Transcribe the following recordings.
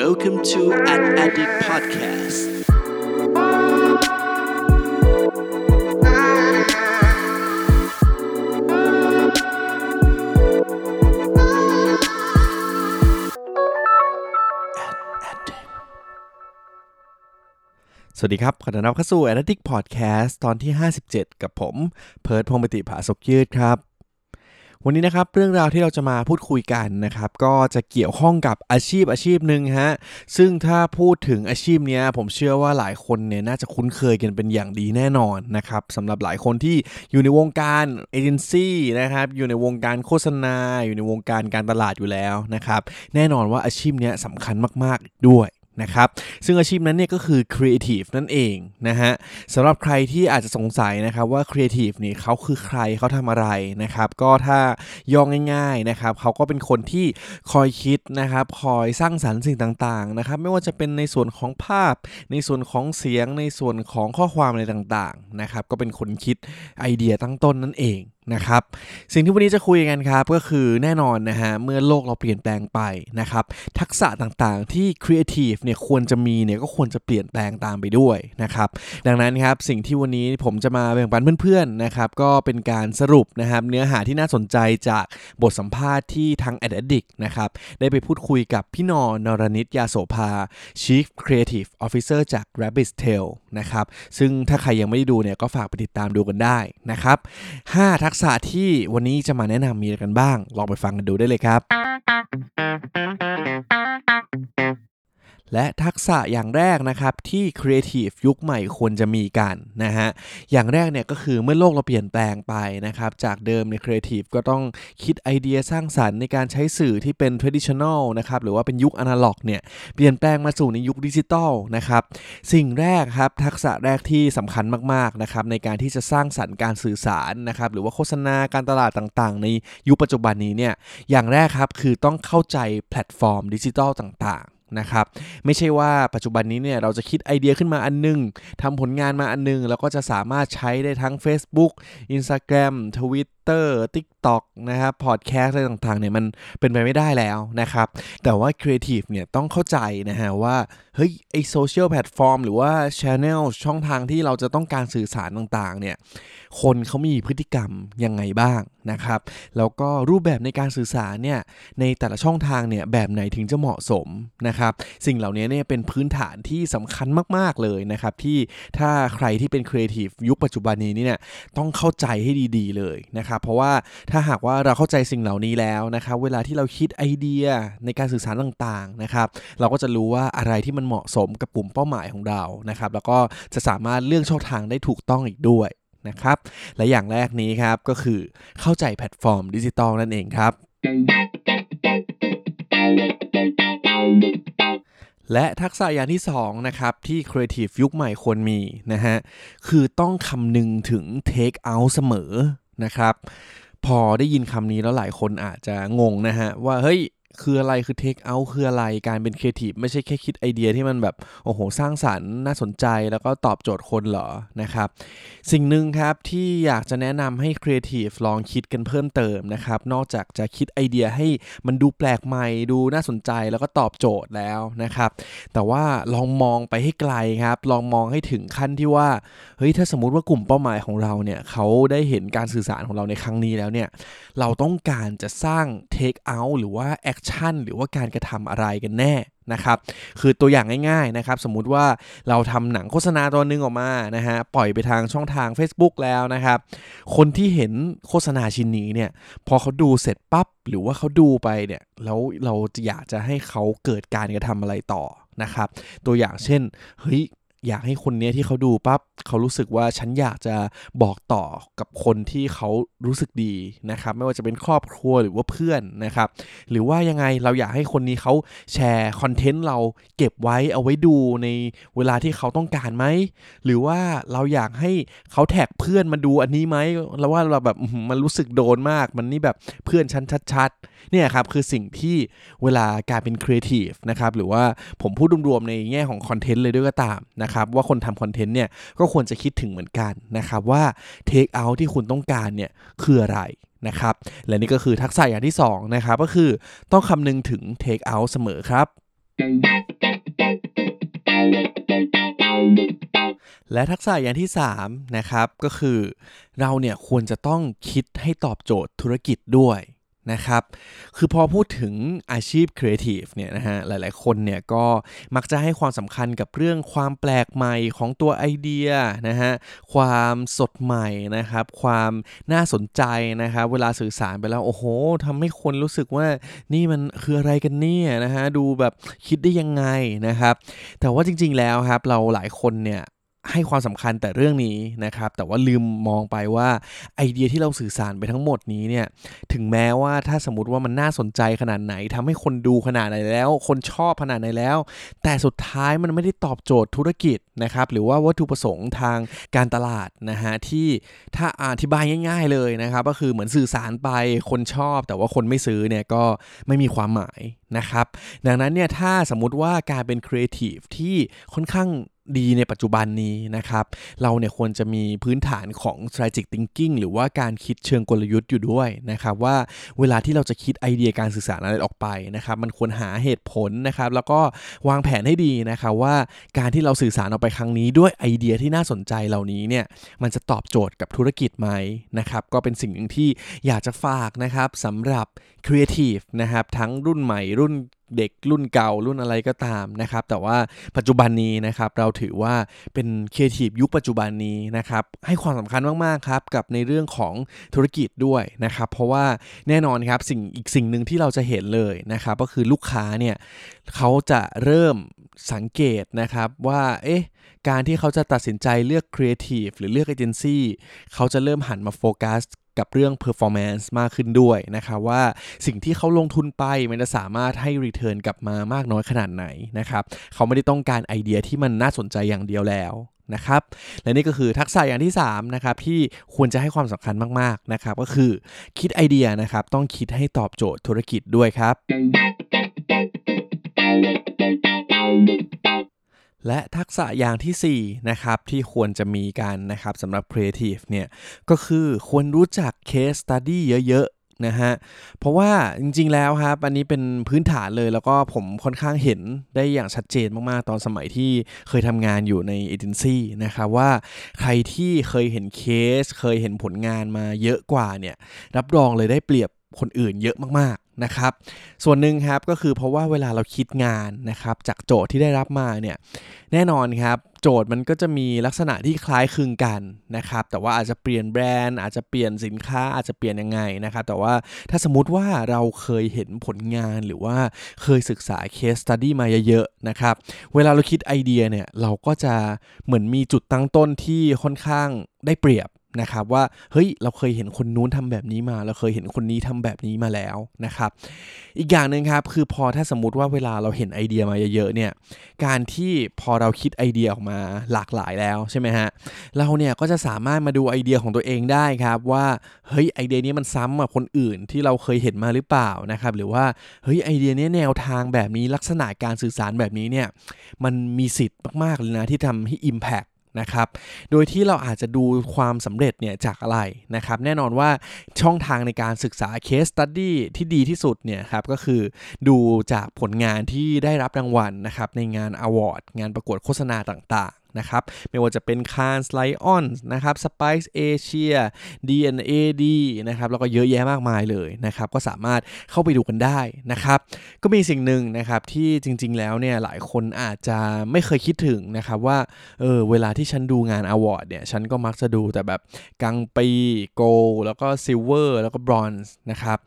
Welcome to An Addict Podcast สวัสดีครับ ขอต้อนรับเข้าสู่ a n a l y t i c Podcast ตอนที่ 57 กับผม เพิร์ดพงปติภาสกยืดครับ วันนี้นะครับเรื่องราวที่เราจะมาพูดคุยกันนะครับก็จะเกี่ยวข้องกับอาชีพอาชีพหนึ่งฮะซึ่งถ้าพูดถึงอาชีพนี้ผมเชื่อว่าหลายคนเนี่ยน่าจะคุ้นเคยกันเป็นอย่างดีแน่นอนนะครับสำหรับหลายคนที่อยู่ในวงการเอเจนซี่นะครับอยู่ในวงการโฆษณา อยู่ในวงการการตลาดอยู่แล้วนะครับแน่นอนว่าอาชีพนี้สำคัญมาก ๆ ด้วย นะครับซึ่งอาชีพนั้นเนี่ยก็คือ Creative นั่นเองนะฮะสำหรับใครที่อาจจะสงสัยนะครับว่า Creative นี่เขาคือใครเขาทำอะไรนะครับก็ถ้าย่องง่ายๆนะครับเขาก็เป็นคนที่คอยคิดนะครับคอยสร้างสรรค์สิ่งต่างๆนะครับไม่ว่าจะเป็นในส่วนของภาพ ในส่วนของเสียงในส่วนของข้อความอะไรต่างๆนะครับก็เป็นคนคิดไอเดียตั้งต้นนั่นเอง นะครับสิ่งที่วันนี้จะคุยกันครับก็คือแน่นอนนะฮะเมื่อโลกเราเปลี่ยนแปลงไปนะครับทักษะต่างๆที่ครีเอทีฟเนี่ยควรจะมีเนี่ยก็ควรจะเปลี่ยนแปลงตามไปด้วยนะครับดังนั้นครับสิ่งที่วันนี้ผมจะมาแบ่งปันเพื่อนๆนะครับก็เป็นการสรุปนะครับเนื้อหาที่น่าสนใจจากบทสัมภาษณ์ที่ทาง a d d i c t นะครับได้ไปพูดคุยกับพี่นอนรนิตยาโสภา Chief Creative Officer จาก Rabbit Tail นะครับซึ่งถ้าใครยังไม่ได้ดูเนี่ยก็ฝากไปติดตามดูกันได้นะครับ5ทักษะที่วันนี้จะมาแนะนำมีอะไรกันบ้าง ลองไปฟังกันดูได้เลยครับ และทักษะอย่างแรกนะครับที่ครีเอทีฟยุคใหม่ควรจะมีกันนะฮะอย่างแรกเนี่ยก็คือเมื่อโลกเราเปลี่ยนแปลงไปนะครับจากเดิมในครีเอทีฟก็ต้องคิดไอเดียสร้างสรรค์ในการใช้สื่อที่เป็น traditional นะครับหรือว่าเป็นยุคอนาล็อกเนี่ยเปลี่ยนแปลงมาสู่ในยุคดิจิตอลนะครับสิ่งแรกครับทักษะแรกที่สำคัญมากๆนะครับในการที่จะสร้างสรรค์การสื่อสารนะครับหรือว่าโฆษณาการตลาดต่างๆ ในยุคปัจจุบันนี้เนี่ยอย่างแรกครับคือต้องเข้าใจแพลตฟอร์มดิจิทัลต่างๆ นะครับ ไม่ใช่ว่าปัจจุบันนี้เนี่ยเราจะคิดไอเดียขึ้นมาอันนึงทำผลงานมาอันนึง แล้วก็จะสามารถใช้ได้ทั้ง Facebook Instagram Twitter TikTok นะครับพอดแคสต์อะไรต่างๆเนี่ยมันเป็นไปไม่ได้แล้วนะครับ แต่ว่า Creative เนี่ยต้องเข้าใจนะฮะว่า เฮ้ยไอ social platform หรือว่า Channel ช่องทางที่เราจะต้องการสื่อสารต่างๆเนี่ยคนเขามีพฤติกรรมยังไงบ้างนะครับ แล้วก็รูปแบบในการสื่อสารเนี่ยในแต่ละช่องทางเนี่ยแบบไหนถึงจะเหมาะสมนะครับ สิ่งเหล่านี้เนี่ยเป็นพื้นฐานที่สำคัญมากๆเลยนะครับที่ถ้าใครที่เป็นครีเอทีฟยุคปัจจุบันนี้เนี่ยต้องเข้าใจให้ดีๆเลยนะครับเพราะว่าถ้าหากว่าเราเข้าใจสิ่งเหล่านี้แล้วนะครับเวลาที่เราคิดไอเดียในการสื่อสารต่างๆนะครับเราก็จะรู้ว่าอะไรที่มันเหมาะสมกับกลุ่มเป้าหมายของเรานะครับแล้วก็จะสามารถเลือกช่องทางได้ถูกต้องอีกด้วยนะครับและอย่างแรกนี้ครับก็คือเข้าใจแพลตฟอร์มดิจิตอลนั่นเองครับและทักษะอย่างที่2นะครับที่ Creative ยุคใหม่ควรมีนะฮะคือต้องคำนึงถึง Take Out เสมอ นะครับ พอได้ยินคำนี้แล้วหลายคนอาจจะงงนะฮะว่าเฮ้ย คืออะไรคือ take out คืออะไรการเป็นครีเอทีฟไม่ใช่แค่คิดไอเดียที่มันแบบ โอ้โห สร้างสรรค์น่าสนใจแล้วก็ตอบโจทย์คนเหรอนะครับ สิ่งหนึ่งครับที่อยากจะแนะนำให้ครีเอทีฟลองคิดกันเพิ่มเติมนะครับ นอกจากจะคิดไอเดียให้มันดูแปลกใหม่ดูน่าสนใจแล้วก็ตอบโจทย์แล้วนะครับ แต่ว่าลองมองไปให้ไกลครับ ลองมองให้ถึงขั้นที่ว่าเฮ้ยถ้าสมมติว่ากลุ่มเป้าหมายของเราเนี่ยเขาได้เห็นการสื่อสารของเราในครั้งนี้แล้วเนี่ยเราต้องการจะสร้าง take out หรือว่า action หรือว่าการกระทำอะไรกันแน่นะครับ คือตัวอย่างง่ายๆนะครับ สมมุติว่าเราทำหนังโฆษณาตัวนึงออกมานะฮะปล่อยไปทางช่องทาง Facebook แล้วนะครับ คนที่เห็นโฆษณาชิ้นนี้เนี่ยพอเขาดูเสร็จปั๊บหรือว่าเขาดูไปเนี่ยแล้วเราอยากจะให้เขาเกิดการกระทำอะไรต่อนะครับ ตัวอย่างเช่นเฮ้ย อยากให้คนนี้ที่เขาดูปั๊บเขารู้สึกว่าฉันอยากจะบอกต่อกับคนที่เขารู้สึกดีนะครับ ไม่ว่าจะเป็นครอบครัวหรือว่าเพื่อนนะครับ หรือว่ายังไงเราอยากให้คนนี้เขาแชร์คอนเทนต์เราเก็บไว้เอาไว้ดูในเวลาที่เขาต้องการไหมหรือว่าเราอยากให้เขาแท็กเพื่อนมาดูอันนี้ไหมแล้วว่าเราแบบมันรู้สึกโดนมาก มันนี่แบบเพื่อนฉันชัดๆเนี่ยครับคือสิ่งที่เวลาการเป็นครีเอทีฟนะครับหรือว่าผมพูดรวมๆในแง่ของคอนเทนต์เลยด้วยก็ตามนะครับว่าคนทำคอนเทนต์เนี่ยก็ควรจะคิดถึงเหมือนกันนะครับว่า take out ที่คุณต้องการเนี่ยคืออะไรนะครับและนี่ก็คือทักษะอย่างที่2นะครับก็คือต้องคำนึงถึง take out เสมอครับ และทักษะอย่างที่3นะครับก็คือเราเนี่ยควรจะต้องคิดให้ตอบโจทย์ธุรกิจด้วย นะครับ คือพอพูดถึงอาชีพครีเอทีฟเนี่ยนะฮะ หลายๆ คนเนี่ยก็มักจะให้ความสำคัญกับเรื่องความแปลกใหม่ของตัวไอเดียนะฮะ ความสดใหม่นะครับ ความน่าสนใจนะครับ เวลาสื่อสารไปแล้ว โอ้โหทำให้คนรู้สึกว่านี่มันคืออะไรกันเนี่ยนะฮะ ดูแบบคิดได้ยังไงนะครับ แต่ว่าจริงๆ แล้วครับ เราหลายคนเนี่ย ให้ความสำคัญแต่เรื่องนี้นะครับ แต่ว่าลืมมองไปว่าไอเดียที่เราสื่อสารไปทั้งหมดนี้เนี่ย ถึงแม้ว่าถ้าสมมติว่ามันน่าสนใจขนาดไหนทำให้คนดูขนาดไหนแล้ว คนชอบขนาดไหนแล้ว แต่สุดท้ายมันไม่ได้ตอบโจทย์ธุรกิจนะครับ หรือว่าวัตถุประสงค์ทางการตลาดนะฮะที่ถ้าอธิบายง่าย ๆเลยนะครับ ก็คือเหมือนสื่อสารไปคนชอบ แต่ว่าคนไม่ซื้อเนี่ยก็ไม่มีความหมายนะครับ ดังนั้นเนี่ยถ้าสมมติว่าการเป็นครีเอทีฟที่ค่อนข้าง ดีในปัจจุบันนี้นะครับ เราเนี่ยควรจะมีพื้นฐานของ strategic thinking หรือว่าการคิดเชิงกลยุทธ์อยู่ด้วยนะครับว่าเวลาที่เราจะคิดไอเดียการสื่อสารอะไรออกไปนะครับมันควรหาเหตุผลนะครับ แล้วก็วางแผนให้ดีนะครับว่าการที่เราสื่อสารออกไปครั้งนี้ด้วยไอเดียที่น่าสนใจเหล่านี้เนี่ยมันจะตอบโจทย์กับธุรกิจไหมนะครับก็เป็นสิ่งหนึ่งที่อยากจะฝากนะครับสำหรับครีเอทีฟนะครับทั้งรุ่นใหม่รุ่น เด็กรุ่นเก่ารุ่นอะไรก็ตามนะครับ แต่ว่าปัจจุบันนี้นะครับเราถือว่าเป็นครีเอทีฟยุคปัจจุบันนี้นะครับให้ความสำคัญมากๆครับกับในเรื่องของธุรกิจด้วยนะครับ เพราะว่าแน่นอนครับสิ่งอีกสิ่งหนึ่งที่เราจะเห็นเลยนะครับ ก็คือลูกค้าเนี่ยเขาจะเริ่ม สังเกตนะครับว่าเอ๊ะการที่เขาจะตัดสินใจเลือกครีเอทีฟหรือเลือกเอเจนซี่เขาจะเริ่มหันมาโฟกัสกับเรื่อง performance มากขึ้นด้วยนะครับว่าสิ่งที่เขาลงทุนไปมันจะสามารถให้ return กลับมามากน้อยขนาดไหนนะครับเขาไม่ได้ต้องการไอเดียที่มันน่าสนใจอย่างเดียวแล้วนะครับและนี่ก็คือทักษะอย่างที่3นะครับที่ควรจะให้ความสำคัญมากๆนะครับก็คือคิดไอเดียนะครับต้องคิดให้ตอบโจทย์ธุรกิจด้วยครับ และทักษะอย่างที่4นะครับที่ควรจะมีกันนะครับสำหรับ Creative เนี่ยก็คือควรรู้จัก Case Study เยอะๆนะฮะเพราะว่าจริงๆแล้วครับอันนี้เป็นพื้นฐานเลยแล้วก็ผมค่อนข้างเห็นได้อย่างชัดเจนมากๆ ตอนสมัยที่เคยทำงานอยู่ในเอเจนซี่นะครับว่าใครที่เคยเห็นเคส เคยเห็นผลงานมาเยอะกว่าเนี่ยรับรองเลยได้เปรียบคนอื่นเยอะมาก นะครับ ส่วนหนึ่งครับก็คือเพราะว่าเวลาเราคิดงานนะครับจากโจทย์ที่ได้รับมาเนี่ยแน่นอนครับโจทย์มันก็จะมีลักษณะที่คล้ายคลึงกันนะครับแต่ว่าอาจจะเปลี่ยนแบรนด์อาจจะเปลี่ยนสินค้าอาจจะเปลี่ยนยังไงนะครับแต่ว่าถ้าสมมติว่าเราเคยเห็นผลงานหรือว่าเคยศึกษา case study มาเยอะๆนะครับเวลาเราคิดไอเดียเนี่ยเราก็จะเหมือนมีจุดตั้งต้นที่ค่อนข้างได้เปรียบ นะครับว่าเฮ้ยเราเคยเห็นคนนู้นทำแบบนี้มา เราเคยเห็นคนนี้ทำแบบนี้มาแล้วนะครับ อีกอย่างหนึ่งครับคือพอถ้าสมมติว่าเวลาเราเห็นไอเดียมาเยอะๆเนี่ยการที่พอเราคิดไอเดียออกมาหลากหลายแล้วใช่ไหมฮะเราเนี่ยก็จะสามารถมาดูไอเดียของตัวเองได้ครับว่าเฮ้ยไอเดียนี้มันซ้ำกับคนอื่นที่เราเคยเห็นมาหรือเปล่านะครับหรือว่าเฮ้ยไอเดียนี้แนวทางแบบนี้ลักษณะการสื่อสารแบบนี้เนี่ยมันมีสิทธิ์มากๆเลยนะที่ทำให้ Impact นะครับ โดยที่เราอาจจะดูความสำเร็จเนี่ยจากอะไรนะครับ แน่นอนว่าช่องทางในการศึกษาเคสตัดดี้ที่ดีที่สุดเนี่ยครับก็คือดูจากผลงานที่ได้รับรางวัลนะครับในงานอวอร์ดงานประกวดโฆษณาต่าง นะครับ ไม่ว่าจะเป็น c a n s Lion นนะครับ Spice Asia D&AD นะครับ แล้วก็เยอะแยะมากมายเลยนะครับ ก็สามารถเข้าไปดูกันได้นะครับ ก็มีสิ่งหนึ่งนะครับที่จริง ๆ แล้วเนี่ยหลายคนอาจจะไม่เคยคิดถึงนะครับว่า เออเวลาที่ฉันดูงาน award เนี่ย ฉันก็มักจะดูแต่แบบ Grand Prix Gold แล้วก็ Silver แล้วก็บรอนซ์นะครับ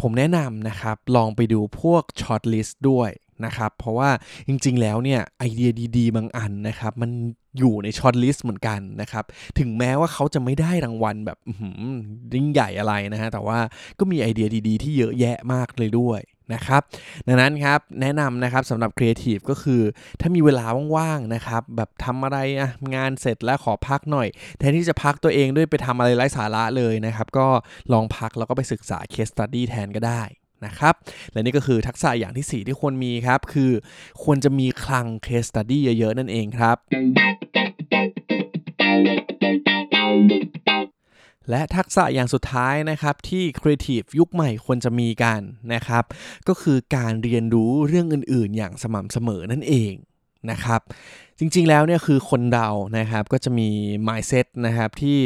ผมแนะนำนะครับลองไปดูพวก shortlist ด้วย นะครับ เพราะว่าจริงๆ แล้วเนี่ยไอเดียดีๆ บางอันนะครับ มันอยู่ใน shortlist เหมือนกันนะครับ ถึงแม้ว่าเขาจะไม่ได้รางวัลแบบยิ่งใหญ่อะไรนะฮะ แต่ว่าก็มีไอเดียดีๆ ที่เยอะแยะมากเลยด้วยนะครับ ดังนั้นครับแนะนำนะครับสำหรับครีเอทีฟก็คือ ถ้ามีเวลาว่างๆนะครับ แบบทำอะไรอะงานเสร็จแล้วขอพักหน่อย แทนที่จะพักตัวเองด้วยไปทำอะไรไร้สาระเลยนะครับ ก็ลองพักแล้วก็ไปศึกษาเคสตัดดี้แทนก็ได้ นะครับ และนี่ก็คือทักษะอย่างที่ 4 ที่ควรมีครับ คือควรจะมีคลัง case study เยอะๆ นั่นเองครับ และทักษะอย่างสุดท้ายนะครับที่ครีเอทีฟยุคใหม่ควรจะมีกันนะครับ ก็คือการเรียนรู้เรื่องอื่นๆ อย่างสม่ำเสมอนั่นเองนะครับจริงๆ แล้วเนี่ยคือคนเรานะครับก็จะมี mindset นะครับที่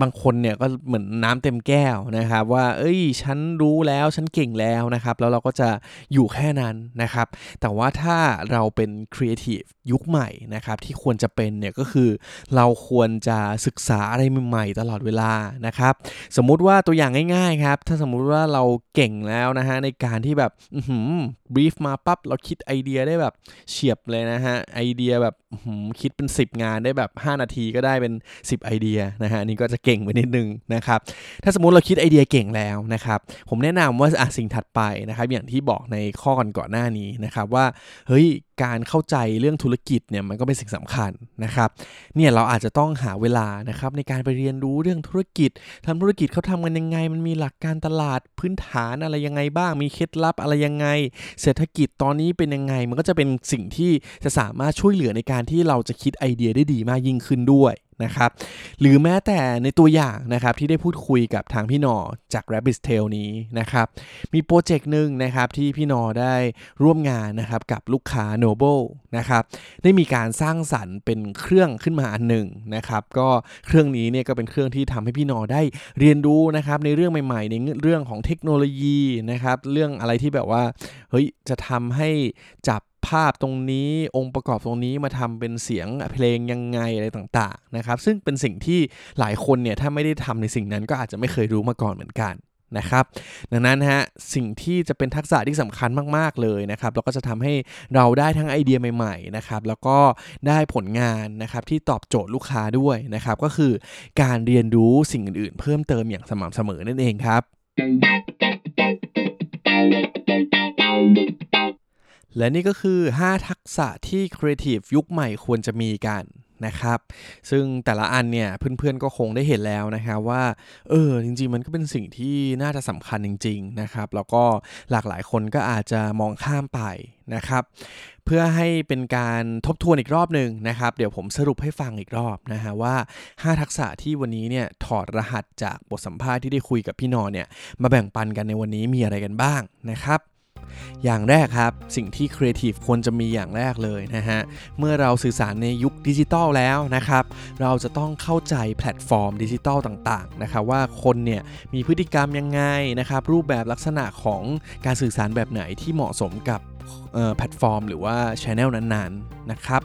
บางคนเนี่ยก็เหมือนน้ำเต็มแก้วนะครับ ว่า เอ้ยฉันรู้แล้วฉันเก่งแล้วนะครับ แล้วเราก็จะอยู่แค่นั้นนะครับ แต่ว่าถ้าเราเป็นครีเอทีฟยุคใหม่นะครับที่ควรจะเป็นเนี่ยก็คือเราควรจะศึกษาอะไรใหม่ๆ ตลอดเวลานะครับ สมมุติว่าตัวอย่างง่ายๆครับ ถ้าสมมุติว่าเราเก่งแล้วนะฮะในการที่แบบบรีฟมาปั๊บเราคิดไอเดียได้แบบเฉียบเลยนะฮะไอเดียแบบคิดเป็น 10 งานได้แบบ 5 นาทีก็ได้เป็น 10 ไอเดียนะฮะนี่ก็จะเก่งไปนิดนึงนะครับถ้าสมมติเราคิดไอเดียเก่งแล้วนะครับผมแนะนำว่าอะสิ่งถัดไปนะครับอย่างที่บอกในข้อก่อนก่อนหน้านี้นะครับว่าเฮ้ยการเข้าใจเรื่องธุรกิจเนี่ยมันก็เป็นสิ่งสำคัญนะครับเนี่ยเราอาจจะต้องหาเวลานะครับในการไปเรียนรู้เรื่องธุรกิจทำธุรกิจเขาทำกันยังไง มันมีหลักการตลาดพื้นฐานอะไรยังไงบ้าง มีเคล็ดลับอะไรยังไง เศรษฐกิจตอนนี้เป็นยังไง มันก็จะเป็นสิ่งที่จะสามารถช่วยเหลือในการที่เราจะคิดไอเดียได้ดีมากยิ่งขึ้นด้วยนะครับหรือแม้แต่ในตัวอย่างนะครับที่ได้พูดคุยกับทางพี่นอจาก Rabbit Tail นี้นะครับมีโปรเจกต์หนึ่งนะครับที่พี่นอได้ร่วมงานนะครับกับลูกค้า Noble นะครับได้มีการสร้างสรรค์เป็นเครื่องขึ้นมาอันหนึ่งนะครับก็เครื่องนี้เนี่ยก็เป็นเครื่องที่ทำให้พี่นอได้เรียนรู้นะครับในเรื่องใหม่ๆ ในเรื่องของเทคโนโลยีนะครับเรื่องอะไรที่แบบว่าเฮ้ยจะทำให้จับ ภาพตรงนี้องค์ประกอบตรงนี้มาทำเป็นเสียงเพลงยังไงอะไรต่างๆนะครับ ซึ่งเป็นสิ่งที่หลายคนเนี่ยถ้าไม่ได้ทำในสิ่งนั้นก็อาจจะไม่เคยรู้มาก่อนเหมือนกันนะครับ ดังนั้นฮะสิ่งที่จะเป็นทักษะที่สำคัญมาก ๆ เลยนะครับแล้วก็จะทำให้เราได้ทั้งไอเดียใหม่ๆนะครับแล้วก็ได้ผลงานนะครับที่ตอบโจทย์ลูกค้าด้วยนะครับ ก็คือการเรียนรู้สิ่งอื่นๆ เพิ่มเติมอย่างสม่ำเสมอนั่นเองครับ และนี่ก็คือ 5 ทักษะที่ครีเอทีฟยุคใหม่ควรจะมีกันนะครับ ซึ่งแต่ละอันเนี่ยเพื่อนๆก็คงได้เห็นแล้วนะครับว่า เออจริงๆ มันก็เป็นสิ่งที่น่าจะสำคัญจริง ๆนะครับ แล้วก็หลากหลายคนก็อาจจะมองข้ามไปนะครับ เพื่อให้เป็นการทบทวนอีกรอบหนึ่งนะครับ เดี๋ยวผมสรุปให้ฟังอีกรอบนะฮะว่า 5 ทักษะที่วันนี้เนี่ยถอดรหัสจากบทสัมภาษณ์ที่ได้คุยกับพี่นอนเนี่ยมาแบ่งปันกันในวันนี้มีอะไรกันบ้างนะครับ อย่างแรกครับ สิ่งที่ครีเอทีฟควรจะมีอย่างแรกเลยนะฮะ เมื่อเราสื่อสารในยุคดิจิตอลแล้วนะครับ เราจะต้องเข้าใจแพลตฟอร์มดิจิตอลต่างๆนะครับว่าคนเนี่ยมีพฤติกรรมยังไงนะครับ รูปแบบลักษณะของการสื่อสารแบบไหนที่เหมาะสมกับแพลตฟอร์ม หรือว่าช anel นั้นๆนะครับ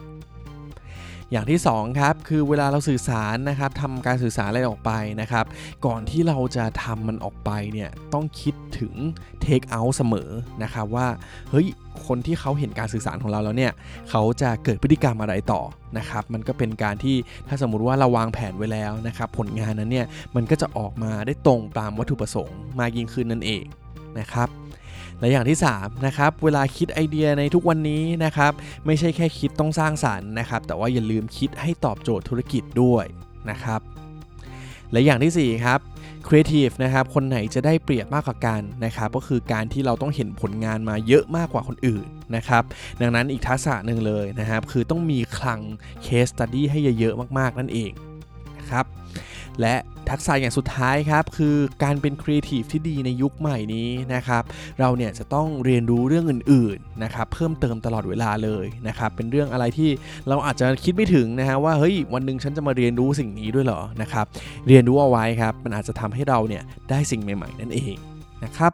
อย่างที่2ครับคือเวลาเราสื่อสารนะครับทำการสื่อสารอะไรออกไปนะครับ ก่อนที่เราจะทำมันออกไปเนี่ยต้องคิดถึง take out เสมอนะครับว่าเฮ้ยคนที่เขาเห็นการสื่อสารของเราแล้วเนี่ยเขาจะเกิดพฤติกรรมอะไรต่อนะครับมันก็เป็นการที่ถ้าสมมุติว่าเราวางแผนไว้แล้วนะครับผลงานนั้นเนี่ยมันก็จะออกมาได้ตรงตามวัตถุประสงค์มากยิ่งขึ้นนั่นเองนะครับ และอย่างที่3นะครับเวลาคิดไอเดียในทุกวันนี้นะครับไม่ใช่แค่คิดต้องสร้างสารรค์นะครับ แต่ว่าอย่าลืมคิดให้ตอบโจทย์ธุรกิจด้วยนะครับ และอย่างที่4ครับครีเอทีฟนะครับคนไหนจะได้เปรียบมากกว่ากันนะครับก็คือการที่เราต้องเห็นผลงานมาเยอะมากกว่าคนอื่นนะครับดังนั้นอีกทักษะหนึ่งเลยนะครับ คือต้องมีคลัง case study ให้เยอะๆมากๆนั่นเองนะครับ และทักษะอย่างสุดท้ายครับคือการเป็นครีเอทีฟที่ดีในยุคใหม่นี้นะครับเราเนี่ยจะต้องเรียนรู้เรื่องอื่นๆนะครับเพิ่มเติมตลอดเวลาเลยนะครับเป็นเรื่องอะไรที่เราอาจจะคิดไม่ถึงนะฮะว่าเฮ้ยวันหนึ่งฉันจะมาเรียนรู้สิ่งนี้ด้วยเหรอนะครับเรียนรู้เอาไว้ครับมันอาจจะทำให้เราเนี่ยได้สิ่งใหม่ ๆ นั่นเองนะครับ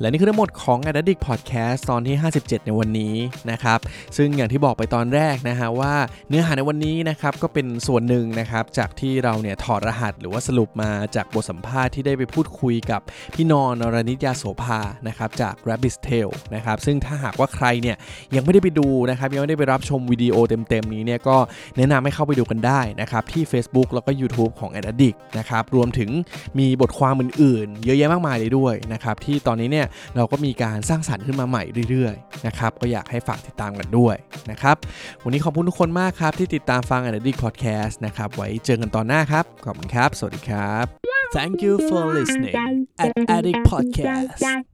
และนี่คือทั้งหมดของ a d d i c t Podcast ตอนที่ 57 ในวันนี้นะครับ ซึ่งอย่างที่บอกไปตอนแรกนะฮะว่าเนื้อหาในวันนี้นะครับก็เป็นส่วนหนึ่งนะครับจากที่เราเนี่ยถอดรหัสหรือว่าสรุปมาจากบทสัมภาษณ์ที่ได้ไปพูดคุยกับพี่นอนรณิตยาโสภานะครับจาก Rabbit Tail นะครับซึ่งถ้าหากว่าใครเนี่ยยังไม่ได้ไปดูนะครับยังไม่ได้ไปรับชมวิดีโอเต็มๆนี้เนี่ยก็แนะนำให้เข้าไปดูกันได้นะครับที่ Facebook แล้วก็ YouTube ของ a d d i c t นะครับรวมถึงมีบทความอื่นๆ เยอะแยะมากมายเลยด้วยนะครับที่ตอนนี้เนี่ยเราก็มีการสร้างสรรค์ขึ้นมาใหม่เรื่อยๆนะครับก็อยากให้ฝากติดตามกันด้วยนะครับวันนี้ขอบคุณทุกคนมากครับที่ติดตามฟัง Addict Podcast นะครับไว้เจอกันตอนหน้าครับขอบคุณครับ สวัสดีครับ Thank you for listening at Addict Podcast